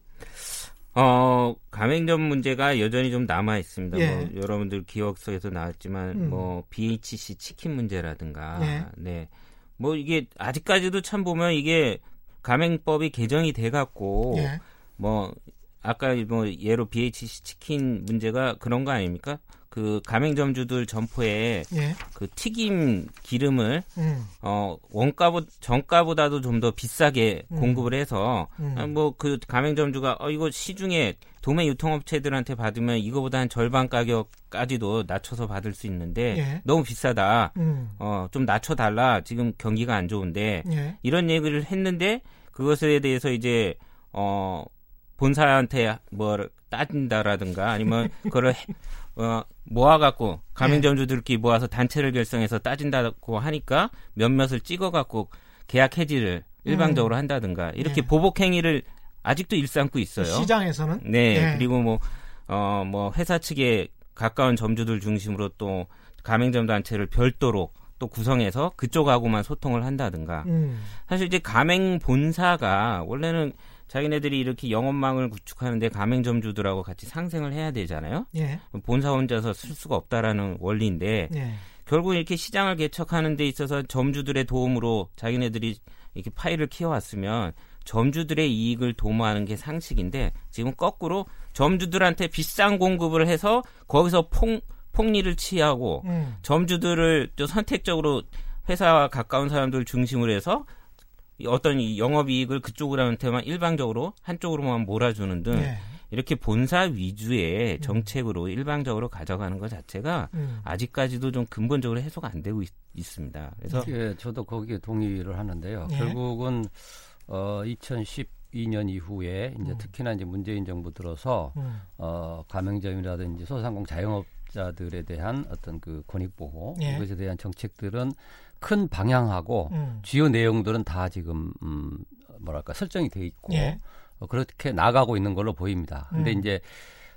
어, 가맹점 문제가 여전히 좀 남아 있습니다. 예. 뭐 여러분들 기억 속에서 나왔지만 음. 뭐 BHC 치킨 문제라든가 예. 네. 뭐 이게 아직까지도 참 보면 이게 가맹법이 개정이 돼 갖고 예. 뭐 아까 뭐 예로 BHC 치킨 문제가 그런 거 아닙니까? 그 가맹점주들 점포에 예. 그 튀김 기름을 음. 어 원가보 정가보다도 좀 더 비싸게 음. 공급을 해서 음. 뭐그 가맹점주가 어 이거 시중에 도매 유통업체들한테 받으면 이거보다 한 절반 가격까지도 낮춰서 받을 수 있는데 예. 너무 비싸다. 음. 어좀 낮춰 달라. 지금 경기가 안 좋은데 예. 이런 얘기를 했는데 그것에 대해서 이제 어 본사한테 뭐 따진다라든가 아니면 해- 어 모아갖고 가맹점주들끼리 모아서 단체를 결성해서 따진다고 하니까 몇몇을 찍어갖고 계약 해지를 일방적으로 한다든가 이렇게 네. 보복 행위를 아직도 일삼고 있어요. 시장에서는 네 예. 그리고 뭐 어 뭐 회사 측에 가까운 점주들 중심으로 또 가맹점 단체를 별도로 또 구성해서 그쪽하고만 소통을 한다든가 음. 사실 이제 가맹 본사가 원래는 자기네들이 이렇게 영업망을 구축하는데 가맹점주들하고 같이 상생을 해야 되잖아요. 예. 본사 혼자서 쓸 수가 없다라는 원리인데 예. 결국 이렇게 시장을 개척하는 데 있어서 점주들의 도움으로 자기네들이 이렇게 파일을 키워왔으면 점주들의 이익을 도모하는 게 상식인데 지금 거꾸로 점주들한테 비싼 공급을 해서 거기서 폭, 폭리를 취하고 음. 점주들을 또 선택적으로 회사와 가까운 사람들 중심으로 해서 이 어떤 이 영업이익을 그쪽으로한테만 일방적으로 한쪽으로만 몰아주는 등 예. 이렇게 본사 위주의 정책으로 일방적으로 가져가는 것 자체가 음. 아직까지도 좀 근본적으로 해소가 안 되고 있, 습니다 그래서 예, 저도 거기에 동의를 하는데요. 예. 결국은 어, 2012년 이후에 이제 음. 특히나 이제 문재인 정부 들어서 음. 어, 가맹점이라든지 소상공 자영업자들에 대한 어떤 그 권익 보호 예. 이것에 대한 정책들은 큰 방향하고 음. 주요 내용들은 다 지금 음, 뭐랄까 설정이 돼 있고 예. 어, 그렇게 나가고 있는 걸로 보입니다. 근데 음. 이제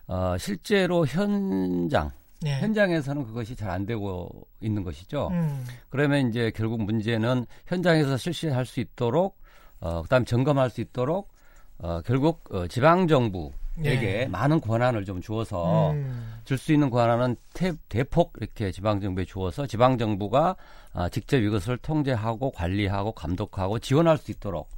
어, 실제로 현장 예. 현장에서는 그것이 잘 안 되고 있는 것이죠. 음. 그러면 이제 결국 문제는 현장에서 실시할 수 있도록 어, 그다음에 점검할 수 있도록 어, 결국 어, 지방 정부 예. 많은 권한을 좀 주어서 음. 줄수 있는 권한은 태, 대폭 이렇게 지방 정부에 주어서 지방 정부가 아, 직접 이것을 통제하고 관리하고 감독하고 지원할 수 있도록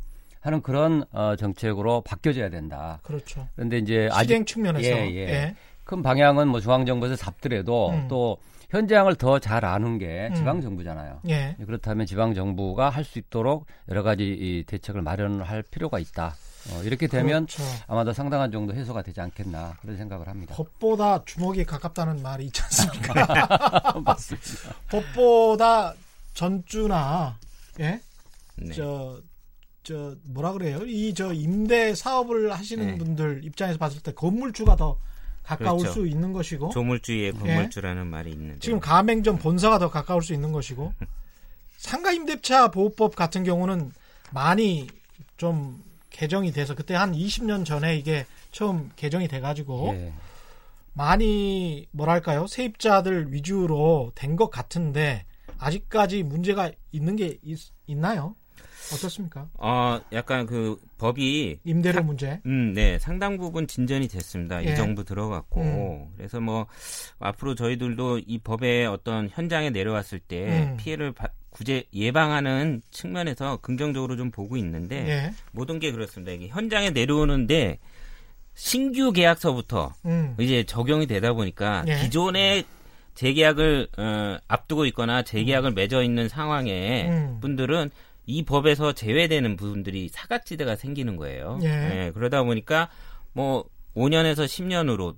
하는 그런 어, 정책으로 바뀌어져야 된다. 그렇죠. 그런데 이제 실행 측면에서 예, 예. 큰 방향은 뭐 중앙 정부에서 잡더라도 음. 또 현장을 더 잘 아는 게 음. 지방 정부잖아요. 예. 그렇다면 지방 정부가 할 수 있도록 여러 가지 이 대책을 마련할 필요가 있다. 어, 이렇게 되면 그렇죠. 아마도 상당한 정도 해소가 되지 않겠나 그런 생각을 합니다. 법보다 주먹이 가깝다는 말이 있지 않습니까? 맞습니다. 법보다 전주나 예? 네. 저, 저 뭐라 그래요? 이 저 임대 사업을 하시는 네. 분들 입장에서 봤을 때 건물주가 더 가까울 그렇죠. 수 있는 것이고 조물주의 건물주라는 말이 있는데 예? 지금 가맹점 본사가 더 가까울 수 있는 것이고 상가 임대차 보호법 같은 경우는 많이 좀 개정이 돼서 그때 한 20년 전에 이게 처음 개정이 돼 가지고 예. 많이 뭐랄까요 세입자들 위주로 된 것 같은데 아직까지 문제가 있는 게 있, 있나요? 어떻습니까? 어 약간 그 법이 임대료 문제. 음, 네. 상당 부분 진전이 됐습니다. 예. 이 정부 들어갔고. 음. 그래서 뭐, 앞으로 저희들도 이 법의 어떤 현장에 내려왔을 때 음. 피해를 바- 구제, 예방하는 측면에서 긍정적으로 좀 보고 있는데, 예. 모든 게 그렇습니다. 이게 현장에 내려오는데, 신규 계약서부터 음. 이제 적용이 되다 보니까 예. 기존의 재계약을 어, 앞두고 있거나 재계약을 맺어 있는 상황에 음. 분들은 이 법에서 제외되는 부분들이 사각지대가 생기는 거예요. 예. 그러다 보니까 뭐 5년에서 10년으로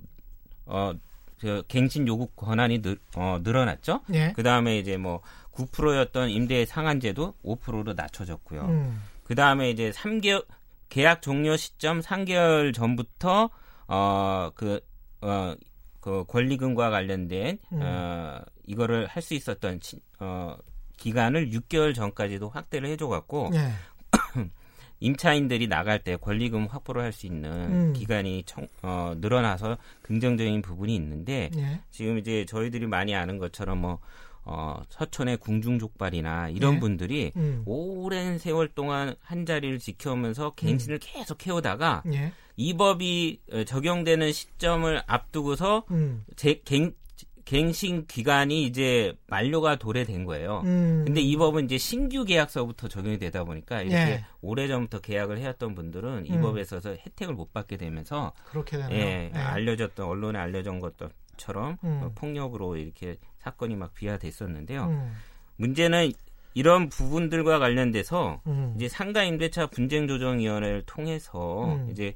어, 그 갱신 요구 권한이 늘, 어, 늘어났죠. 예. 그 다음에 이제 뭐 9%였던 임대 상한제도 5%로 낮춰졌고요. 음. 그 다음에 이제 3개월 계약 종료 시점 3개월 전부터 어그 어, 그 권리금과 관련된 음. 어 이거를 할 수 있었던 치- 어 기간을 6개월 전까지도 확대를 해줘갖고 예. 임차인들이 나갈 때 권리금 확보를 할 수 있는 음. 기간이 청, 어, 늘어나서 긍정적인 부분이 있는데 예. 지금 이제 저희들이 많이 아는 것처럼 뭐 어, 서촌의 궁중족발이나 이런 예. 분들이 음. 오랜 세월 동안 한 자리를 지켜오면서 갱신을 계속 해오다가 예. 이 법이 어, 적용되는 시점을 앞두고서 음. 제, 갱, 갱신 기간이 이제 만료가 도래된 거예요. 음. 근데 이 법은 이제 신규 계약서부터 적용이 되다 보니까 이렇게 예. 오래전부터 계약을 해왔던 분들은 이 음. 법에 있어서 혜택을 못 받게 되면서 그렇게 되네요. 예, 예. 알려졌던 언론에 알려진 것처럼 음. 어, 폭력으로 이렇게 사건이 막 비화됐었는데요. 음. 문제는 이런 부분들과 관련돼서 음. 이제 상가 임대차 분쟁 조정 위원회를 통해서 음. 이제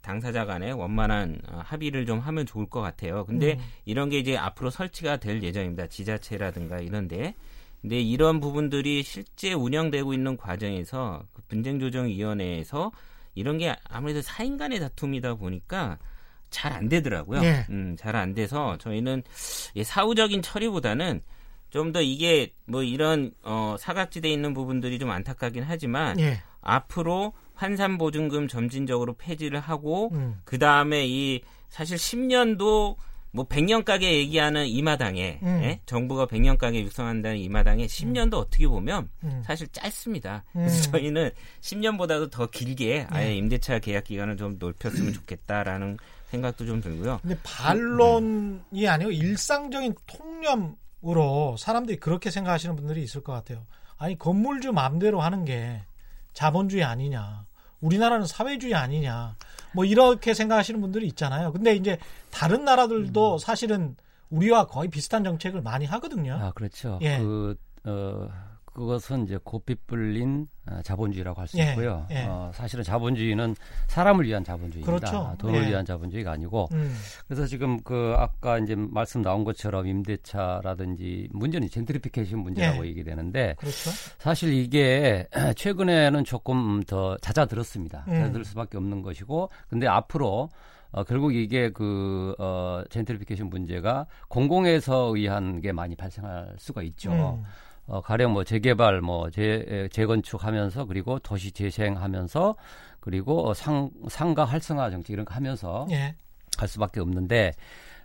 당사자 간에 원만한 어, 합의를 좀 하면 좋을 것 같아요. 근데 음. 이런 게 이제 앞으로 설치가 될 예정입니다. 지자체라든가 이런데. 근데 이런 부분들이 실제 운영되고 있는 과정에서 그 분쟁 조정 위원회에서 이런 게 아무래도 사인 간의 다툼이다 보니까 잘 안 되더라고요. 예. 음, 잘 안 돼서 저희는 이 사후적인 처리보다는 좀 더 이게 뭐 이런 어 사각지대에 있는 부분들이 좀 안타깝긴 하지만 예. 앞으로 환산 보증금 점진적으로 폐지를 하고 음. 그 다음에 이 사실 10년도 뭐 100년 가게 얘기하는 이 마당에 음. 예? 정부가 100년 가게 육성한다는 이 마당에 10년도 어떻게 보면 음. 사실 짧습니다. 음. 그래서 저희는 10년보다도 더 길게 아예 네. 임대차 계약 기간을 좀 넓혔으면 좋겠다라는 생각도 좀 들고요. 근데 반론이 아니고 일상적인 통념으로 사람들이 그렇게 생각하시는 분들이 있을 것 같아요. 아니 건물주 마음대로 하는 게 자본주의 아니냐. 우리나라는 사회주의 아니냐. 뭐 이렇게 생각하시는 분들이 있잖아요. 근데 이제 다른 음. 나라들도 사실은 우리와 거의 비슷한 정책을 많이 하거든요. 아 그렇죠. 예. 그 어, 그것은 이제 고삐 불린 어, 자본주의라고 할수 예, 있고요. 예. 어, 사실은 자본주의는 사람을 위한 자본주의입니다. 그렇죠. 돈을 예. 위한 자본주의가 아니고 음, 그래서 지금 그 아까 이제 말씀 나온 것처럼 임대차라든지 문제는 젠트리피케이션 문제라고 예. 얘기되는데 그렇죠. 사실 이게 최근에는 조금 더 잦아들었습니다. 음. 잦아들 수밖에 없는 것이고 근데 앞으로 어, 결국 이게 그 어, 젠트리피케이션 문제가 공공에서 의한 게 많이 발생할 수가 있죠. 음, 어, 가령 뭐 재개발, 뭐 재, 에, 재건축하면서 그리고 도시 재생하면서 그리고 어, 상, 상가 활성화 정책 이런 거 하면서 예. 할 수밖에 없는데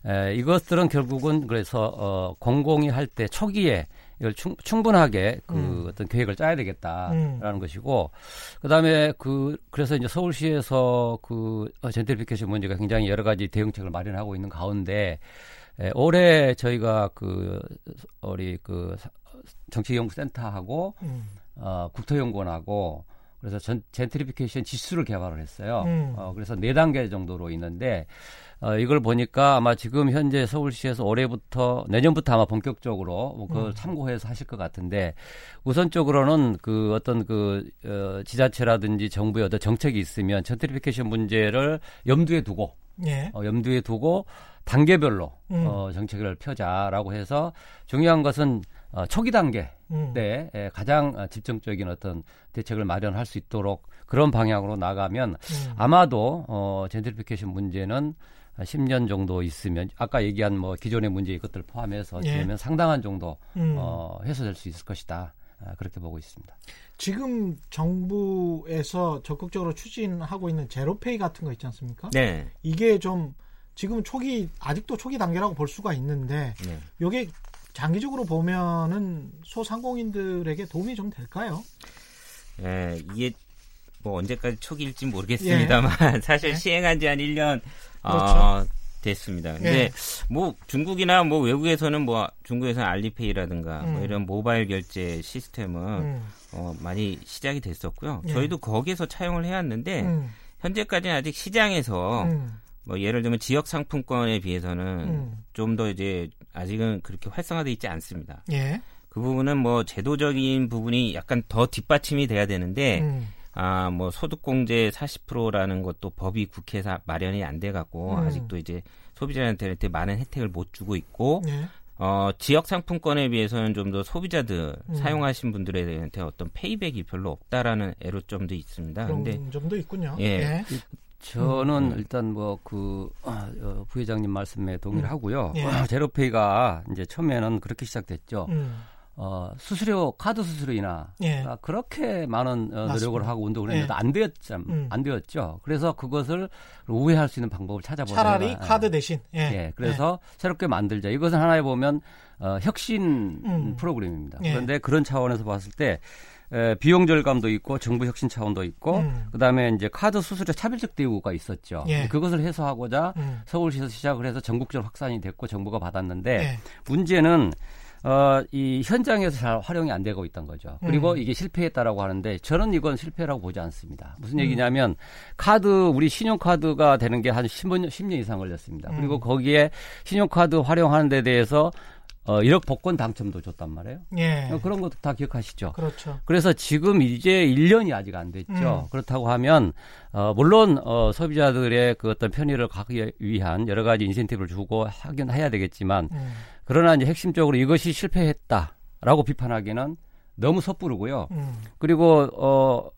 에, 이것들은 결국은 그래서 어, 공공이 할 때 초기에 이걸 충, 충분하게 그 음. 어떤 계획을 짜야 되겠다라는 음. 것이고 그다음에 그 그래서 이제 서울시에서 그 어, 젠트리피케이션 문제가 굉장히 여러 가지 대응책을 마련하고 있는 가운데 에, 올해 저희가 그 우리 그 사- 정치연구센터하고 음. 어, 국토연구원하고 그래서 전, 젠트리피케이션 지수를 개발을 했어요. 음. 어, 그래서 네 단계 정도로 있는데 어, 이걸 보니까 아마 지금 현재 서울시에서 올해부터 내년부터 아마 본격적으로 뭐 그걸 음. 참고해서 하실 것 같은데 우선적으로는 그 어떤 그 어, 지자체라든지 정부의 어떤 정책이 있으면 젠트리피케이션 문제를 염두에 두고 예. 어, 염두에 두고 단계별로 음. 어, 정책을 펴자라고 해서 중요한 것은 어, 초기 단계 음. 때 에, 가장 어, 집중적인 어떤 대책을 마련할 수 있도록 그런 방향으로 나가면 음. 아마도 어, 젠트리피케이션 문제는 10년 정도 있으면 아까 얘기한 뭐 기존의 문제 이것들 포함해서 예. 되면 상당한 정도 음. 어, 해소될 수 있을 것이다. 아, 그렇게 보고 있습니다. 지금 정부에서 적극적으로 추진하고 있는 제로페이 같은 거 있지 않습니까? 네. 이게 좀 지금 초기 아직도 초기 단계라고 볼 수가 있는데 네. 이게 장기적으로 보면은 소상공인들에게 도움이 좀 될까요? 예, 이게 뭐 언제까지 초기일지 모르겠습니다만 사실 네. 시행한 지 한 1년 그렇죠. 어, 됐습니다. 근데 예. 뭐 중국이나 뭐 외국에서는 뭐 중국에서는 알리페이라든가 뭐 음. 이런 모바일 결제 시스템은 음. 어, 많이 시작이 됐었고요. 예. 저희도 거기에서 차용을 해왔는데 음. 현재까지는 아직 시장에서 음. 뭐 예를 들면 지역 상품권에 비해서는 음. 좀더 이제 아직은 그렇게 활성화돼 있지 않습니다. 예. 그 부분은 뭐 제도적인 부분이 약간 더 뒷받침이 돼야 되는데 음. 아, 뭐 소득공제 40%라는 것도 법이 국회에서 마련이 안 돼 갖고 음. 아직도 이제 소비자한테 많은 혜택을 못 주고 있고 예. 어, 지역 상품권에 비해서는 좀 더 소비자들 음. 사용하신 분들한테 어떤 페이백이 별로 없다라는 애로점도 있습니다. 그런 근데 점도 있군요. 예. 저는 음. 일단 뭐그 부회장님 말씀에 동의를 하고요. 예. 제로페이가 이제 처음에는 그렇게 시작됐죠. 음. 어, 수수료 카드 수수료이나 예. 아, 그렇게 많은 어, 노력을. 하고 운동을 했는데 예. 안 되었죠. 음. 안 되었죠. 그래서 그것을 우회할 수 있는 방법을 찾아보자. 차라리 카드 대신 예. 예, 그래서 새롭게 만들자. 이것은 하나에 보면 어, 혁신 음. 프로그램입니다. 예. 그런데 그런 차원에서 봤을 때 에, 비용 절감도 있고 정부 혁신 차원도 있고 음. 그다음에 이제 카드 수수료 차별적 대우가 있었죠. 예. 그것을 해소하고자 음. 서울시에서 시작을 해서 전국적으로 확산이 됐고 정부가 받았는데 예. 문제는 어, 이 현장에서 잘 활용이 안 되고 있던 거죠. 그리고 음. 이게 실패했다라고 하는데 저는 이건 실패라고 보지 않습니다. 음. 무슨 얘기냐면 카드 우리 신용카드가 되는 게 한 15년 10년 이상 걸렸습니다. 그리고 음. 거기에 신용카드 활용하는 데 대해서 어, 1억 복권 당첨도 줬단 말이에요. 예. 어, 그런 것도 다 기억하시죠. 그렇죠. 그래서 지금 이제 1년이 아직 안 됐죠. 음. 그렇다고 하면 어 물론 어 소비자들의 그 어떤 편의를 가기 위한 여러 가지 인센티브를 주고 하긴 해야 되겠지만 음. 그러나 이제 핵심적으로 이것이 실패했다라고 비판하기는 너무 섣부르고요. 음. 그리고 어, 어,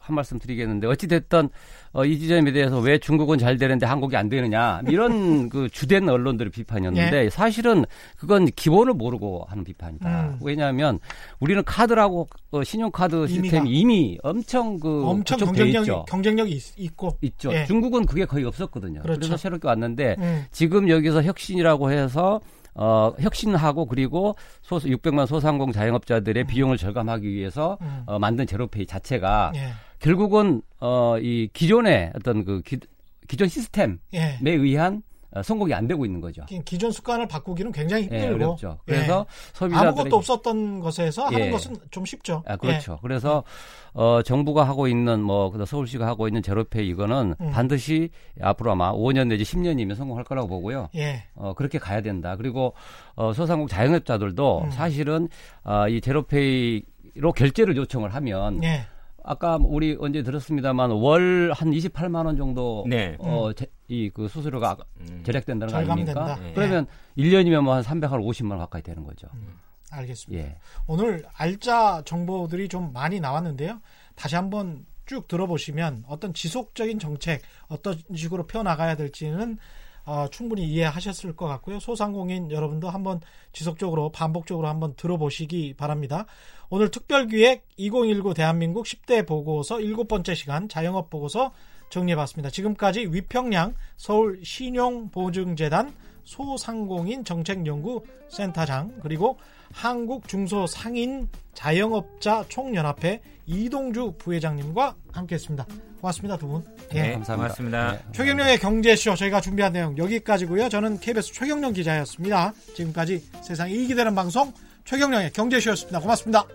한 말씀 드리겠는데 어찌 됐든 어, 이 지점에 대해서 왜 중국은 잘 되는데 한국이 안 되느냐 이런 그 주된 언론들의 비판이었는데 사실은 그건 기본을 모르고 하는 비판이다. 예. 음. 왜냐하면 우리는 카드라고 어, 신용카드. 시스템이 이미 엄청 그 엄청 경쟁력이 있죠. 경쟁력이 있, 있고 있죠. 예. 중국은 그게 거의 없었거든요. 그렇죠. 그래서 새롭게 왔는데 음. 지금 여기서 혁신이라고 해서 어, 혁신하고 그리고 소 600만 소상공 자영업자들의 비용을 절감하기 위해서 음. 어, 만든 제로페이 자체가 예. 결국은 어, 이 기존의 어떤 그 기, 기존 시스템에 예. 의한 어, 성공이 안 되고 있는 거죠. 기- 기존 습관을 바꾸기는 굉장히 예, 힘들고 어렵죠. 그래서 예. 소비자들의 아무것도 없었던 것에서 하는 예. 것은 좀 쉽죠. 아, 그렇죠. 그래서 어, 정부가 하고 있는 뭐 그다음 서울시가 하고 있는 제로페이 이거는 음. 반드시 앞으로 아마 5년 내지 10년이면 성공할 거라고 보고요. 예. 예. 어, 그렇게 가야 된다. 그리고 어, 소상공 자영업자들도 음. 사실은 아, 이 제로페이로 결제를 요청을 하면 예. 아까 우리 언제 들었습니다만 월 한 28만 원 정도 네. 어, 이 그 수수료가 음. 절약된다는 거 절감된다. 아닙니까? 예. 그러면 1년이면 뭐 한 350만 원 가까이 되는 거죠. 알겠습니다. 예. 오늘 알짜 정보들이 좀 많이 나왔는데요. 다시 한번 쭉 들어보시면 어떤 지속적인 정책 어떤 식으로 펴나가야 될지는 어, 충분히 이해하셨을 것 같고요. 소상공인 여러분도 한번 지속적으로 반복적으로 한번 들어보시기 바랍니다. 오늘 특별기획 2019 대한민국 10대 보고서 7번째 시간 자영업 보고서 정리해봤습니다. 지금까지 위평양 서울 신용보증재단 소상공인 정책연구센터장 그리고 한국중소상인 자영업자 총연합회 이동주 부회장님과 함께했습니다. 고맙습니다 두 분. 네, 예. 네 감사합니다. 최경령의 경제쇼 저희가 준비한 내용 여기까지고요. 저는 KBS 최경령 기자였습니다. 지금까지 세상 이익이 되는 방송 최경령의 경제쇼였습니다. 고맙습니다.